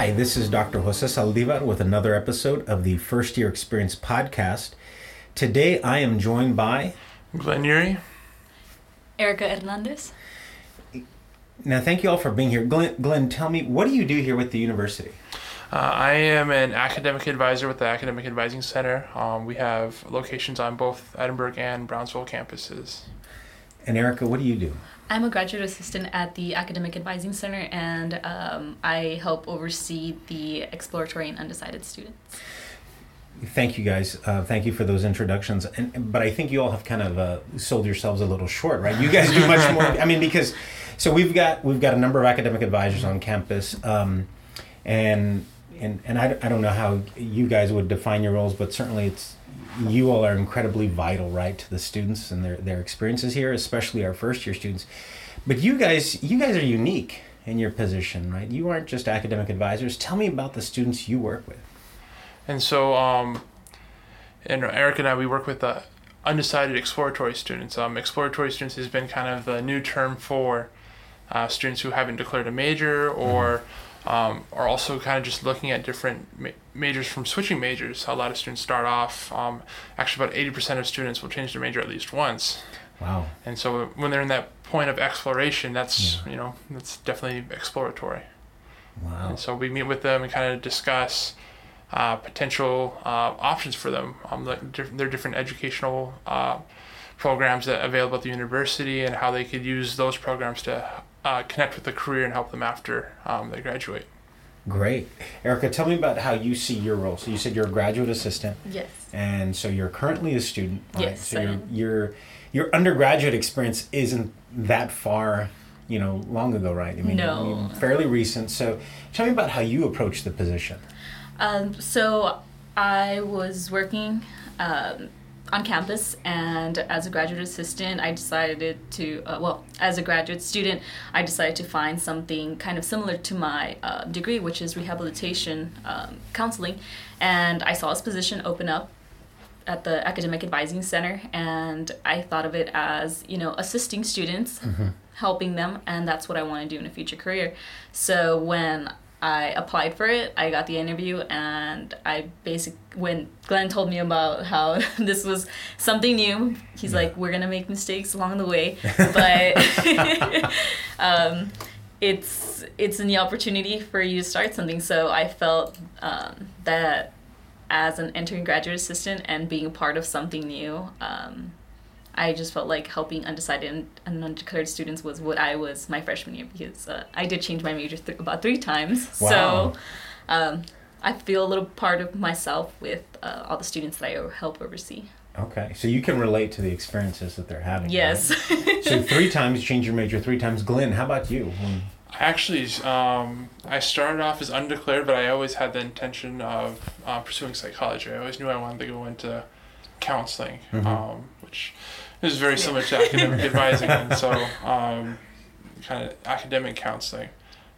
Hi, this is Dr. Jose Saldivar with another episode of the First Year Experience podcast. Today I am joined by. Glenn Yuri. Erica Hernandez. Now, thank you all for being here. Glenn, Glenn tell me, what do you do here with the university? Uh, I am an academic advisor with the Academic Advising Center. Um, we have locations on both Edinburg and Brownsville campuses. And Erica, what do you do? I'm a graduate assistant at the Academic Advising Center, and um, I help oversee the exploratory and undecided students. Thank you, guys. Uh, thank you for those introductions. And but I think you all have kind of uh, sold yourselves a little short, right? You guys do much more. I mean, because so we've got we've got a number of academic advisors on campus, um, and and and I, I don't know how you guys would define your roles, but certainly it's you all are incredibly vital, right, to the students and their their experiences here, especially our first year students. But you guys, you guys are unique in your position, right? You aren't just academic advisors. Tell me about the students you work with. And so, um, and Eric and I, we work with uh, undecided exploratory students. Um, exploratory students has been kind of the new term for uh, students who haven't declared a major or um, are also kind of just looking at different ma- majors from switching majors. A lot of students start off, um, actually, about 80% of students will change their major at least once. Wow. And so when they're in that point of exploration, that's, Yeah. you know, that's definitely exploratory. Wow. And so we meet with them and kind of discuss uh, potential uh, options for them, um, like diff- their different educational uh, programs that are available at the university, and how they could use those programs to uh, connect with the career and help them after um, they graduate. Great. Erica, tell me about how you see your role. So you said you're a graduate assistant, Yes. and so you're currently a student. Right? Yes, So I your am. your your undergraduate experience isn't that far, you know, long ago, right? I mean, No. Fairly recent. So tell me about how you approach the position. Um, so I was working um, on campus, and as a graduate assistant, I decided to, uh, well, as a graduate student, I decided to find something kind of similar to my uh, degree, which is rehabilitation um, counseling. And I saw this position open up at the academic advising center and i thought of it as you know assisting students helping them and that's what i want to do in a future career so when i applied for it i got the interview and i basic when glenn told me about how this was something new he's like we're gonna make mistakes along the way but um, it's it's a new opportunity for you to start something so i felt um, that as an entering graduate assistant and being a part of something new, um, I just felt like helping undecided and, and undeclared students was what I was my freshman year because uh, I did change my major th- about three times. Wow. So um, I feel a little part of myself with uh, all the students that I help oversee. Okay, so you can relate to the experiences that they're having. right? Yes. so three times change your major, three times. Glenn, how about you? When- actually, um, I started off as undeclared, but I always had the intention of uh, pursuing psychology. I always knew I wanted to go into counseling, Mhm. um, which is very similar to academic advising, and so um, kind of academic counseling.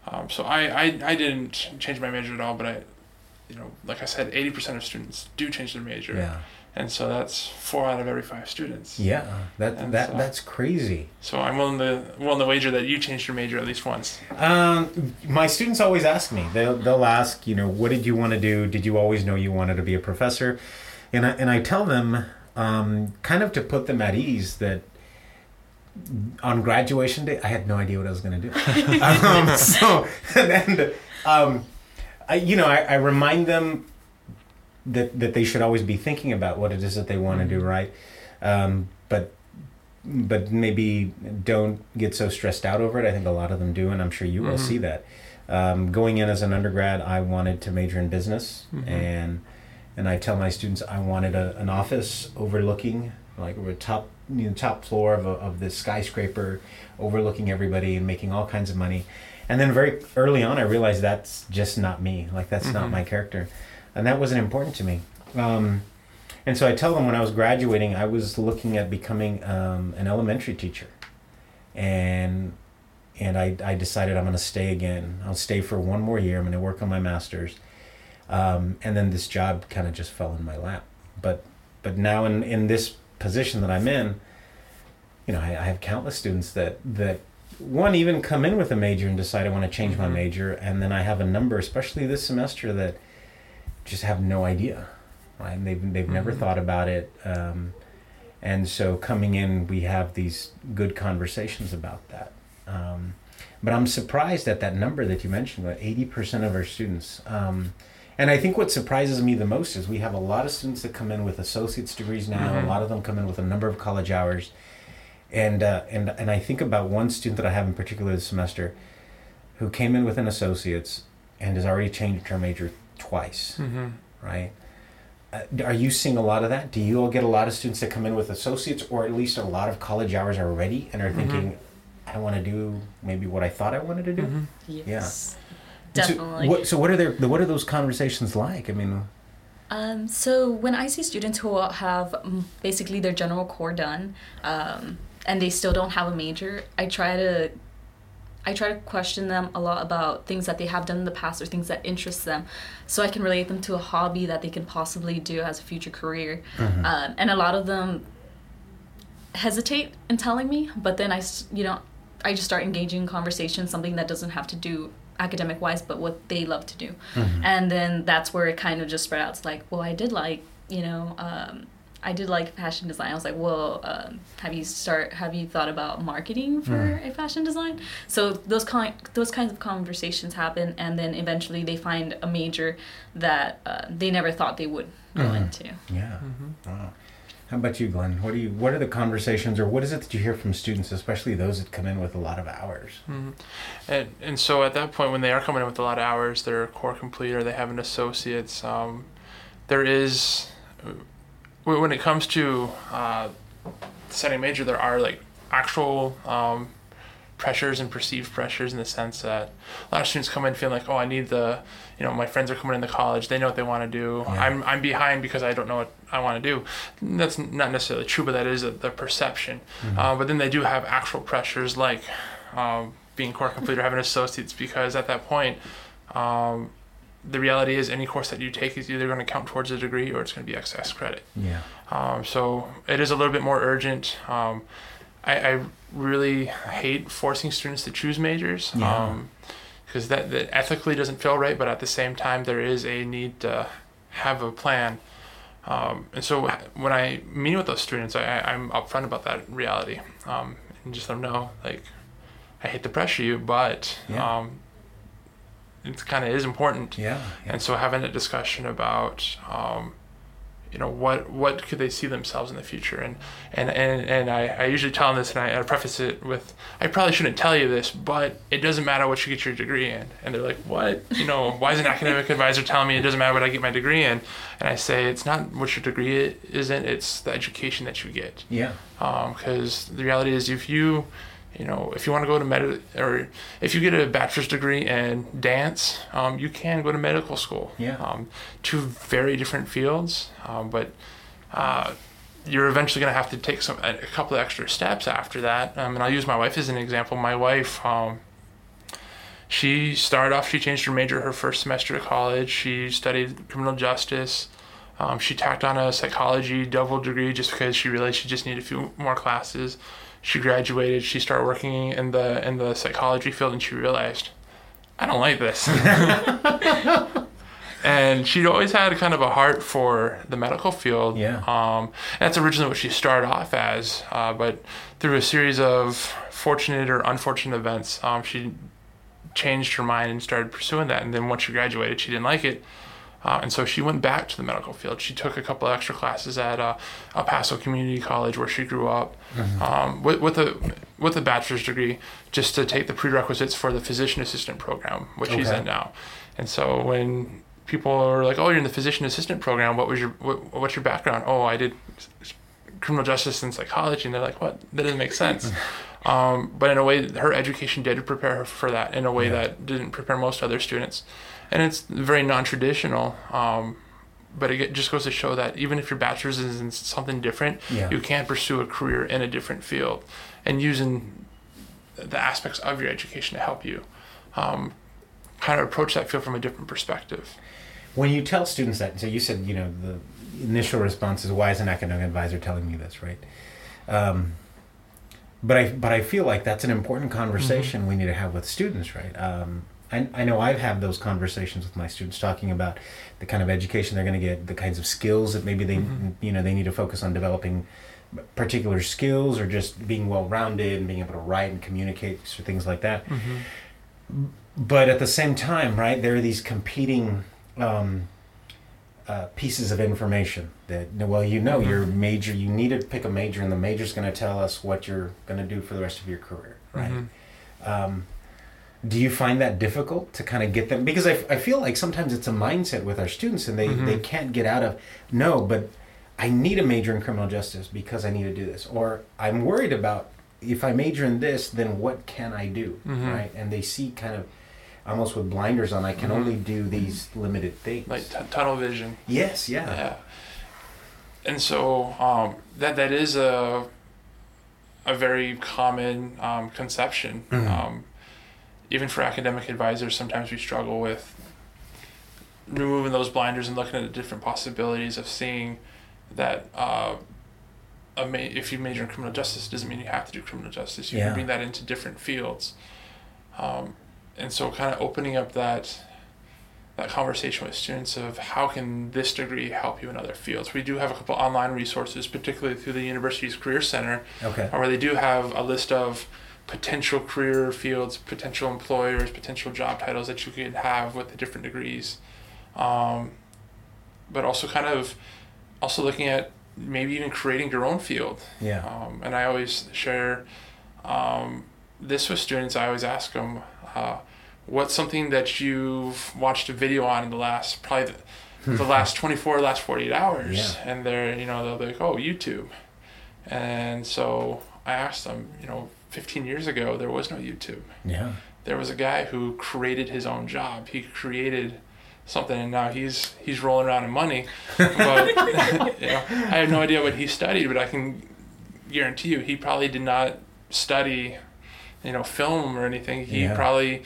Um, so I, I, I didn't change my major at all, but I, you know, like I said, eighty percent of students do change their major, Yeah. and so that's four out of every five students. Yeah. That And that so- that's crazy. So I'm willing to willing to wager that you changed your major at least once. Um, my students always ask me. They'll they'll ask, you know, what did you want to do? Did you always know you wanted to be a professor? And I and I tell them, um, kind of to put them at ease that on graduation day, I had no idea what I was going to do. um, so and um, I, you know, I, I remind them that that they should always be thinking about what it is that they want to do, right? Um, but but maybe don't get so stressed out over it. I think a lot of them do, and I'm sure you will Mhm. see that. Um, going in as an undergrad, I wanted to major in business, Mhm. and and I tell my students I wanted a, an office overlooking like a top you know, top floor of, a, of this skyscraper, overlooking everybody and making all kinds of money. And then very early on, I realized that's just not me. Like that's not Mhm. my character, and that wasn't important to me. Um, and so I tell them when I was graduating, I was looking at becoming um, an elementary teacher, and and I, I decided I'm going to stay again. I'll stay for one more year. I'm going to work on my master's, um, and then this job kind of just fell in my lap. But but now in in this position that I'm in, you know, I, I have countless students that that one even come in with a major and decide I want to change my Mhm. major, and then I have a number, especially this semester, that just have no idea, right? And they've they've never Mhm. thought about it, um, and so coming in, we have these good conversations about that. Um, but I'm surprised at that number that you mentioned, about eighty percent of our students. Um, and I think what surprises me the most is we have a lot of students that come in with associate's degrees now. Mhm. A lot of them come in with a number of college hours, and uh, and and I think about one student that I have in particular this semester, who came in with an associate's and has already changed her major twice. Mm-hmm. Right? Uh, are you seeing a lot of that? Do you all get a lot of students that come in with associates, or at least a lot of college hours already, and are Mhm. thinking, I want to do maybe what I thought I wanted to do? Mm-hmm. Yes. And so Definitely. what, so what are their what are those conversations like? I mean, Um, so when I see students who have basically their general core done, um, and they still don't have a major, I try to, I try to question them a lot about things that they have done in the past or things that interest them, so I can relate them to a hobby that they can possibly do as a future career. Mhm. Um, and a lot of them hesitate in telling me, but then I, you know, I just start engaging in conversation, something that doesn't have to do academic wise, but what they love to do. Mhm. And then that's where it kind of just spread out. It's like, well, I did like, you know, um, I did like fashion design. I was like, well, um, have you start? Have you thought about marketing for Mm. a fashion design? So those kind, those kinds of conversations happen, and then eventually they find a major that uh, they never thought they would go Mhm. into. yeah. Mm-hmm. Wow. How about you, Glenn? What do you? What are the conversations, or what is it that you hear from students, especially those that come in with a lot of hours? hmm And and so at that point, when they are coming in with a lot of hours, they're core complete or they have an associate's. Um, there is, when it comes to uh, setting major, there are like actual um, pressures and perceived pressures in the sense that a lot of students come in feeling like, oh, I need the, you know, my friends are coming into college, they know what they want to do. Yeah. I'm I'm behind because I don't know what I want to do. That's not necessarily true, but that is a, the perception. Mm-hmm. Uh, but then they do have actual pressures like um, being core complete or having associates because at that point, um, the reality is any course that you take is either going to count towards a degree or it's going to be excess credit. Yeah. Um, so it is a little bit more urgent. Um, I, I really hate forcing students to choose majors Yeah. Because that, that ethically doesn't feel right, but at the same time, there is a need to have a plan. Um, and so when I meet with those students, I, I'm upfront about that reality um, and just let them know, like, I hate to pressure you, but Yeah. um, it kind of is important. Yeah. yeah. And so having a discussion about, um, you know, what what could they see themselves in the future, and and and, and I, I usually tell them this, and I, I preface it with, I probably shouldn't tell you this, but it doesn't matter what you get your degree in, and they're like, what? You know, why is an academic advisor telling me it doesn't matter what I get my degree in? And I say it's not what your degree is in, it's the education that you get Yeah. Um, because the reality is if you you know if you want to go to med or if you get a bachelor's degree in dance um, you can go to medical school. Yeah. um, two very different fields um, but uh, you're eventually going to have to take some a couple of extra steps after that. Um, and i'll use my wife as an example. My wife um, she started off she changed her major her first semester of college. She studied criminal justice. Um, she tacked on a psychology double degree just because she realized she just needed a few more classes. She graduated. She started working in the in the psychology field, and she realized, I don't like this. and she'd always had kind of a heart for the medical field. Yeah. Um, that's originally what she started off as, uh, but through a series of fortunate or unfortunate events, um, she changed her mind and started pursuing that. And then once she graduated, she didn't like it. Uh, and so she went back to the medical field. She took a couple of extra classes at uh, El Paso Community College, where she grew up, um, with, with a with a bachelor's degree, just to take the prerequisites for the physician assistant program, which she's in now. And so when people are like, "Oh, you're in the physician assistant program. What was your what, what's your background?" "Oh, I did criminal justice and psychology," and they're like, "What? That doesn't make sense." um, but in a way, her education did prepare her for that in a way Yeah. that didn't prepare most other students, and it's very non-traditional. Um, but it just goes to show that even if your bachelor's is in something different, Yeah. you can pursue a career in a different field, and using the aspects of your education to help you um, kind of approach that field from a different perspective. When you tell students that, so you said, you know, the initial response is, why is an academic advisor telling me this, right? Um, but I but I feel like that's an important conversation we need to have with students, right? Um, I, I know I've had those conversations with my students talking about the kind of education they're going to get, the kinds of skills that maybe they Mhm. you know they need to focus on developing particular skills or just being well rounded and being able to write and communicate or things like that. Mm-hmm. But at the same time, right, there are these competing um, uh, pieces of information that, well, you know, your Mhm. major, you need to pick a major, and the major's going to tell us what you're going to do for the rest of your career, right? Mhm. Um, do you find that difficult to kind of get them? Because I, I feel like sometimes it's a mindset with our students, and they, Mhm. they can't get out of, no, but I need a major in criminal justice because I need to do this. Or I'm worried about if I major in this, then what can I do, Mhm. right? And they see kind of almost with blinders on, I can Mhm. only do these limited things. Like t- tunnel vision. yes, yeah. Yeah. And so um, that that is a a very common um, conception. Mhm. Um, even for academic advisors, sometimes we struggle with removing those blinders and looking at the different possibilities of seeing that uh, a ma- if you major in criminal justice doesn't mean you have to do criminal justice. You Yeah. can bring that into different fields. Um, and so kind of opening up that that conversation with students of how can this degree help you in other fields. We do have a couple online resources, particularly through the university's career center, Okay. where they do have a list of potential career fields, potential employers, potential job titles that you could have with the different degrees. Um, but also kind of also looking at maybe even creating your own field. Yeah. Um, and I always share um, this with students. I always ask them, uh, what's something that you've watched a video on in the last, probably the, the last 24, last 48 hours? Yeah. And they're, you know, they'll be like, oh, YouTube. And so I asked them, you know, 15 years ago, there was no YouTube. Yeah. There was a guy who created his own job. He created something and now he's he's rolling around in money but you know, I have no idea what he studied, but I can guarantee you he probably did not study, you know, film or anything. He Yeah. probably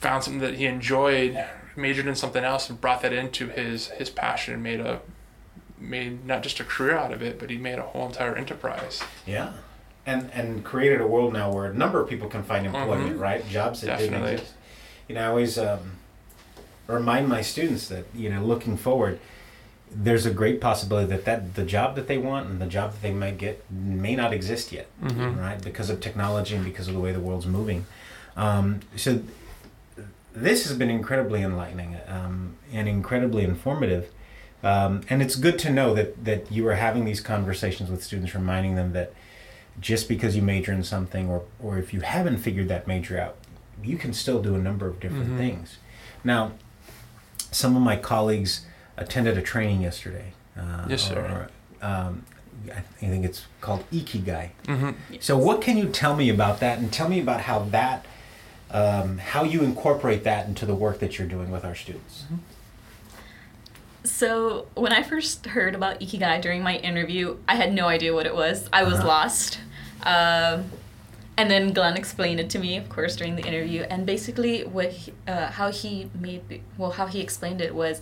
found something that he enjoyed, majored in something else, and brought that into his his passion and made a made not just a career out of it, but he made a whole entire enterprise. Yeah. And and created a world now where a number of people can find employment, Mhm. right? Jobs that didn't exist. You know, I always um, remind my students that you know, looking forward, there's a great possibility that, that the job that they want and the job that they might get may not exist yet, Mhm. right? Because of technology and because of the way the world's moving. Um, so th- this has been incredibly enlightening um, and incredibly informative. Um, and it's good to know that, that you are having these conversations with students, reminding them that just because you major in something, or, or if you haven't figured that major out, you can still do a number of different Mhm. things. Now, some of my colleagues attended a training yesterday. Uh, Yes, sir. or, um, I think it's called Ikigai. Mm-hmm. So, what can you tell me about that, and tell me about how that, um, how you incorporate that into the work that you're doing with our students? So when I first heard about Ikigai during my interview, I had no idea what it was. I was Uh-huh. lost. Um, and then Glenn explained it to me, of course, during the interview. And basically, what he, uh, how he made well, how he explained it was,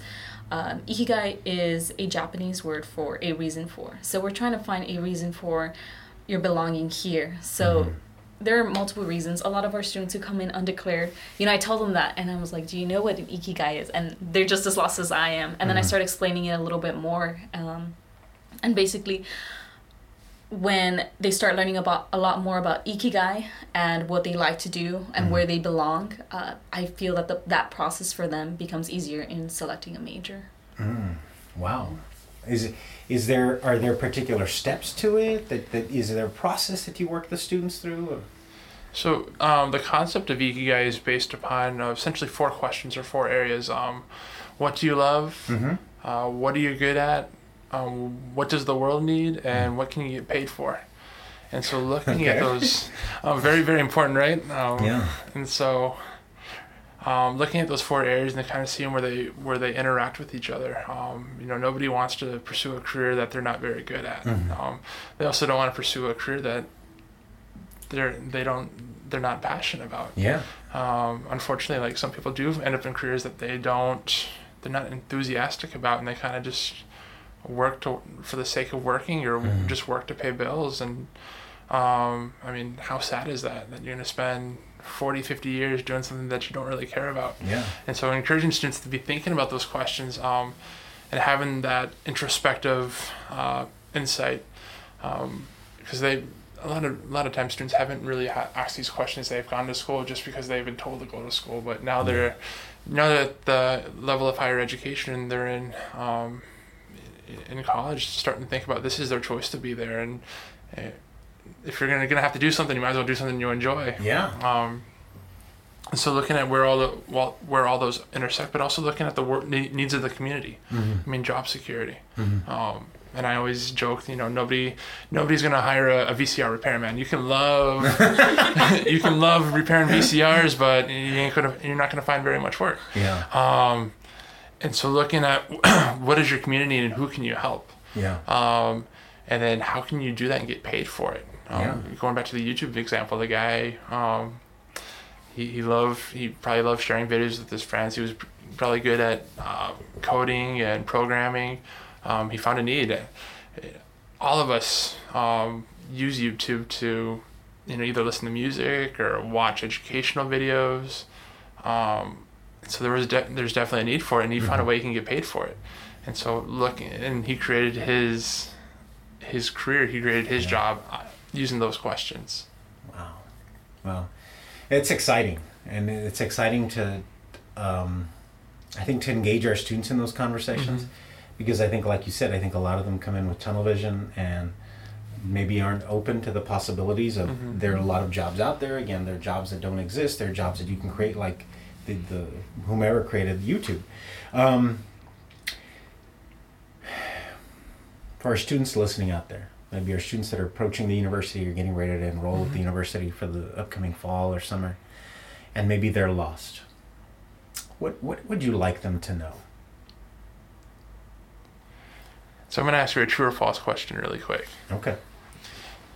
um, Ikigai is a Japanese word for a reason for. So we're trying to find a reason for your belonging here. So Mhm. There are multiple reasons. A lot of our students who come in undeclared, you know, I tell them that, and I was like, "Do you know what an ikigai is?" And they're just as lost as I am. And then I Mhm. start explaining it a little bit more, um, and basically, when they start learning about a lot more about ikigai and what they like to do and Mhm. where they belong, uh, I feel that the, that process for them becomes easier in selecting a major. Mm, wow. Is is there are there particular steps to it? That, that is there a process that you work the students through? Or? So um, the concept of ikigai is based upon uh, essentially four questions or four areas. Um, what do you love? Mm-hmm. Uh, what are you good at? Um, what does the world need? Mm. And what can you get paid for? And so looking at those, um, very very important, right? Um, Yeah. And so, um, looking at those four areas and kind of seeing where they where they interact with each other. Um, you know, nobody wants to pursue a career that they're not very good at. Mhm. Um, they also don't want to pursue a career that they're they don't they're not passionate about. Yeah. Um, unfortunately, like some people do end up in careers that they don't they're not enthusiastic about, and they kind of just work to for the sake of working or Mhm. just work to pay bills and Um, I mean, how sad is that? That you're going to spend 40, 50 years doing something that you don't really care about. Yeah. And so encouraging students to be thinking about those questions um, and having that introspective uh, insight because they a lot of a lot of times students haven't really ha- asked these questions. They've gone to school just because they've been told to go to school, but now they're now that the level of higher education they're in um, in college, starting to think about this is their choice to be there, and uh, if you're gonna gonna have to do something, you might as well do something you enjoy. Yeah. Um, and so looking at where all the where all those intersect, but also looking at the work ne- needs of the community. Mhm. I mean, job security. Mhm. Um, and I always joke, you know, nobody, nobody's gonna hire a, a VCR repairman. You can love, you can love repairing VCRs, but you ain't gonna, you're not gonna find very much work. Yeah. Um, and so looking at what is your community and who can you help, Yeah. um, and then how can you do that and get paid for it? Um, Yeah. Going back to the YouTube example, the guy, um, he, he loved, he probably loved sharing videos with his friends. He was probably good at uh, coding and programming. Um, he found a need. All of us um, use YouTube to, you know, either listen to music or watch educational videos. Um, so there was de- there's definitely a need for it, and he found a way he can get paid for it. And so looking, and he created his his career. He created his Yeah. job uh, using those questions. Wow. Well, it's exciting, and it's exciting to, um, I think, to engage our students in those conversations, because I think, like you said, I think a lot of them come in with tunnel vision and maybe aren't open to the possibilities of Mhm. there are a lot of jobs out there. Again, there are jobs that don't exist. There are jobs that you can create, like the, the whomever created YouTube. Um, for our students listening out there, maybe our students that are approaching the university or getting ready to enroll at the Mhm. university for the upcoming fall or summer, and maybe they're lost. What what would you like them to know? So I'm going to ask you a true or false question really quick. Okay.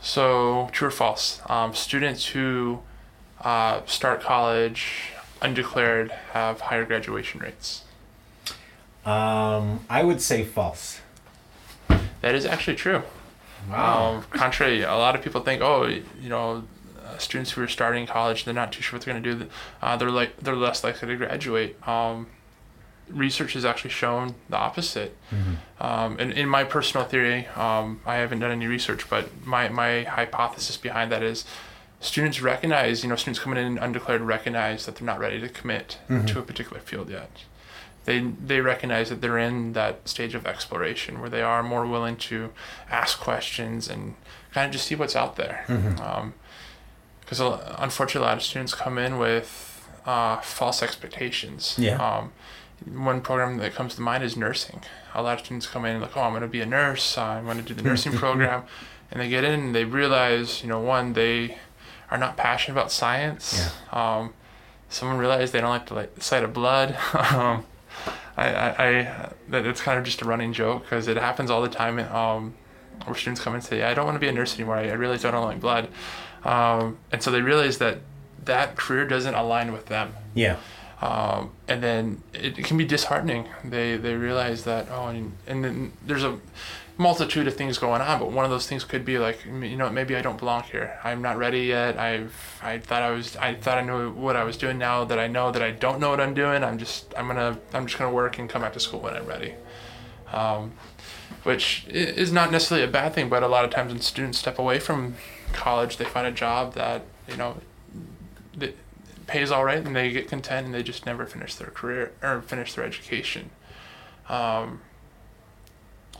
So true or false? Um, students who uh, start college undeclared have higher graduation rates. Um, I would say false. That is actually true. Um, contrary, a lot of people think, oh, you know, uh, students who are starting college, they're not too sure what they're going to do. Uh, they're like they're less likely to graduate. Um, research has actually shown the opposite. Mhm. Um, and in my personal theory, um, I haven't done any research, but my, my hypothesis behind that is students recognize, you know, students coming in undeclared recognize that they're not ready to commit Mhm. to a particular field yet. They, they recognize that they're in that stage of exploration where they are more willing to ask questions and kind of just see what's out there. Because unfortunately, a lot of students come in with uh, false expectations. Yeah. Um, one program that comes to mind is nursing. A lot of students come in like, oh, I'm going to be a nurse. I'm going to do the nursing program, and they get in and they realize, you know, one they are not passionate about science. Um, someone realized they don't like the like, the sight of blood. um, I, I, I that it's kind of just a running joke because it happens all the time. Um, where students come and say, I don't want to be a nurse anymore. I, I realize I don't like blood, um, and so they realize that that career doesn't align with them Yeah. um, and then it, it can be disheartening. They they realize that oh, and, and then there's a multitude of things going on, but one of those things could be like you know maybe I don't belong here. I'm not ready yet. I've I thought I was I thought I knew what I was doing. Now that I know that I don't know what I'm doing, I'm just I'm gonna I'm just gonna work and come back to school when I'm ready. Um, which is not necessarily a bad thing, but a lot of times when students step away from college, they find a job that you know that pays all right, and they get content, and they just never finish their career or finish their education. Um,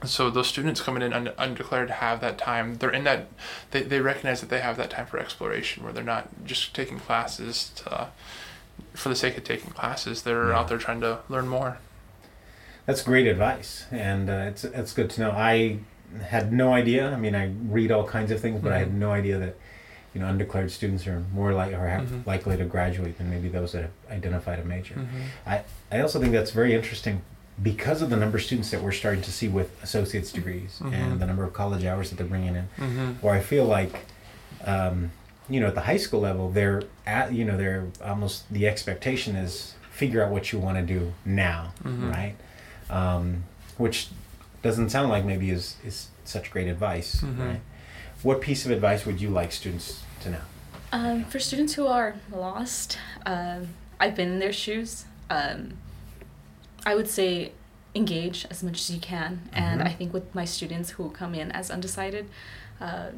so those students coming in un- undeclared have that time. They're in that. They, they recognize that they have that time for exploration, where they're not just taking classes to, for the sake of taking classes. They're Yeah. out there trying to learn more. That's great advice, and uh, it's it's good to know. I had no idea. I mean, I read all kinds of things, but I had Mhm. no idea that you know undeclared students are more like or have Mhm. likely to graduate than maybe those that have identified a major. Mm-hmm. I I also think that's very interesting because of the number of students that we're starting to see with associate's degrees Mhm. and the number of college hours that they're bringing in. Mm-hmm. Where I feel like, um, you know, at the high school level, they're at you know they're almost the expectation is figure out what you want to do now, Mhm. right? Um, which doesn't sound like maybe is is such great advice, Mhm. right? what piece of advice would you like students to know? Um, for students who are lost, um, I've been in their shoes. I would say engage as much as you can. And Mhm. I think with my students who come in as undecided, uh,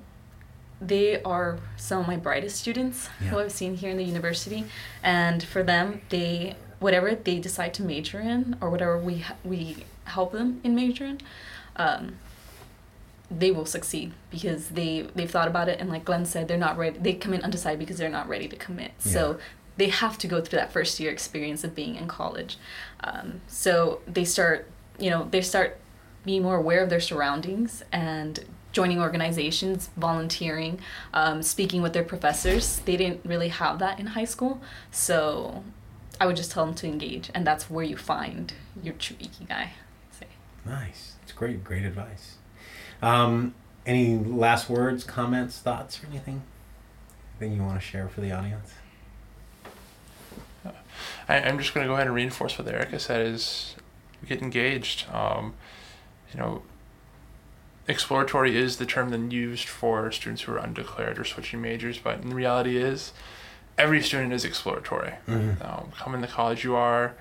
they are some of my brightest students who I've seen here in the university. And for them, they whatever they decide to major in or whatever we we help them in majoring, um, they will succeed because they they've thought about it and like Glenn said, they're not ready. They come in undecided because they're not ready to commit. So they have to go through that first year experience of being in college. Um, so they start, you know, they start being more aware of their surroundings and joining organizations, volunteering, um, speaking with their professors. They didn't really have that in high school, so I would just tell them to engage, and that's where you find your true ikigai. Say. Nice. It's great, great advice. Um, any last words, comments, thoughts, or anything? Anything you want to share for the audience? I, I'm just going to go ahead and reinforce what Erica said: is get engaged. Um, you know, exploratory is the term then used for students who are undeclared or switching majors, but in reality is every student is exploratory. Mhm. Um, coming to college, you are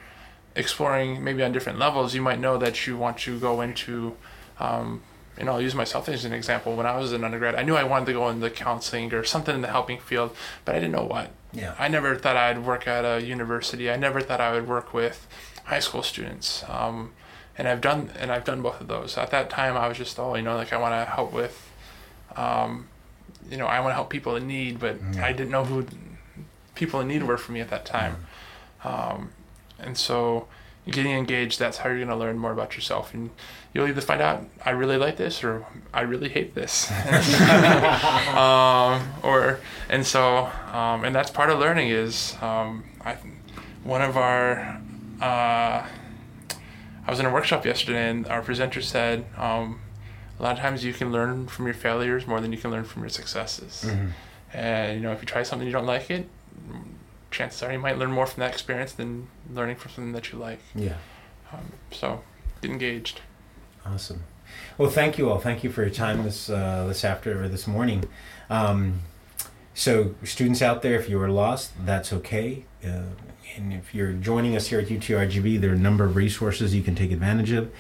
exploring maybe on different levels. You might know that you want to go into, um, and I'll use myself as an example. When I was an undergrad, I knew I wanted to go into counseling or something in the helping field, but I didn't know what. Yeah. I never thought I'd work at a university. I never thought I would work with high school students. Um, and I've done and I've done both of those. At that time, I was just oh, you know, like I want to help with, um, you know, I want to help people in need, but Yeah. I didn't know who people in need were for me at that time. Um, and so, getting engaged, that's how you're going to learn more about yourself, and you'll either find out I really like this or I really hate this. um, or and so um, and that's part of learning is um, I one of our uh, I was in a workshop yesterday and our presenter said um, a lot of times you can learn from your failures more than you can learn from your successes Mhm. and you know if you try something you don't like it chances are you might learn more from that experience than learning from something that you like Yeah. um, so get engaged Awesome. Well, thank you all. Thank you for your time this uh, this after or this morning. Um, so, students out there, if you are lost, that's okay. Uh, and if you're joining us here at UTRGV, there are a number of resources you can take advantage of.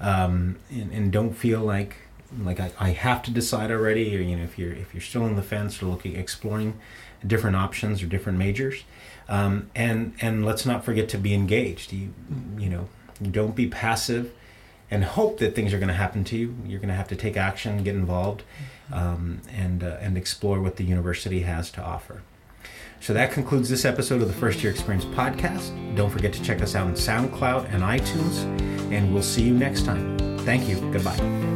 Um, and, and don't feel like like I, I have to decide already. Or you know, if you're if you're still on the fence or looking exploring different options or different majors, um, and and let's not forget to be engaged. You you know, don't be passive and hope that things are going to happen to you. You're going to have to take action, get involved, um, and uh, and explore what the university has to offer. So that concludes this episode of the First Year Experience podcast. Don't forget to check us out on SoundCloud and iTunes, and we'll see you next time. Thank you. Goodbye.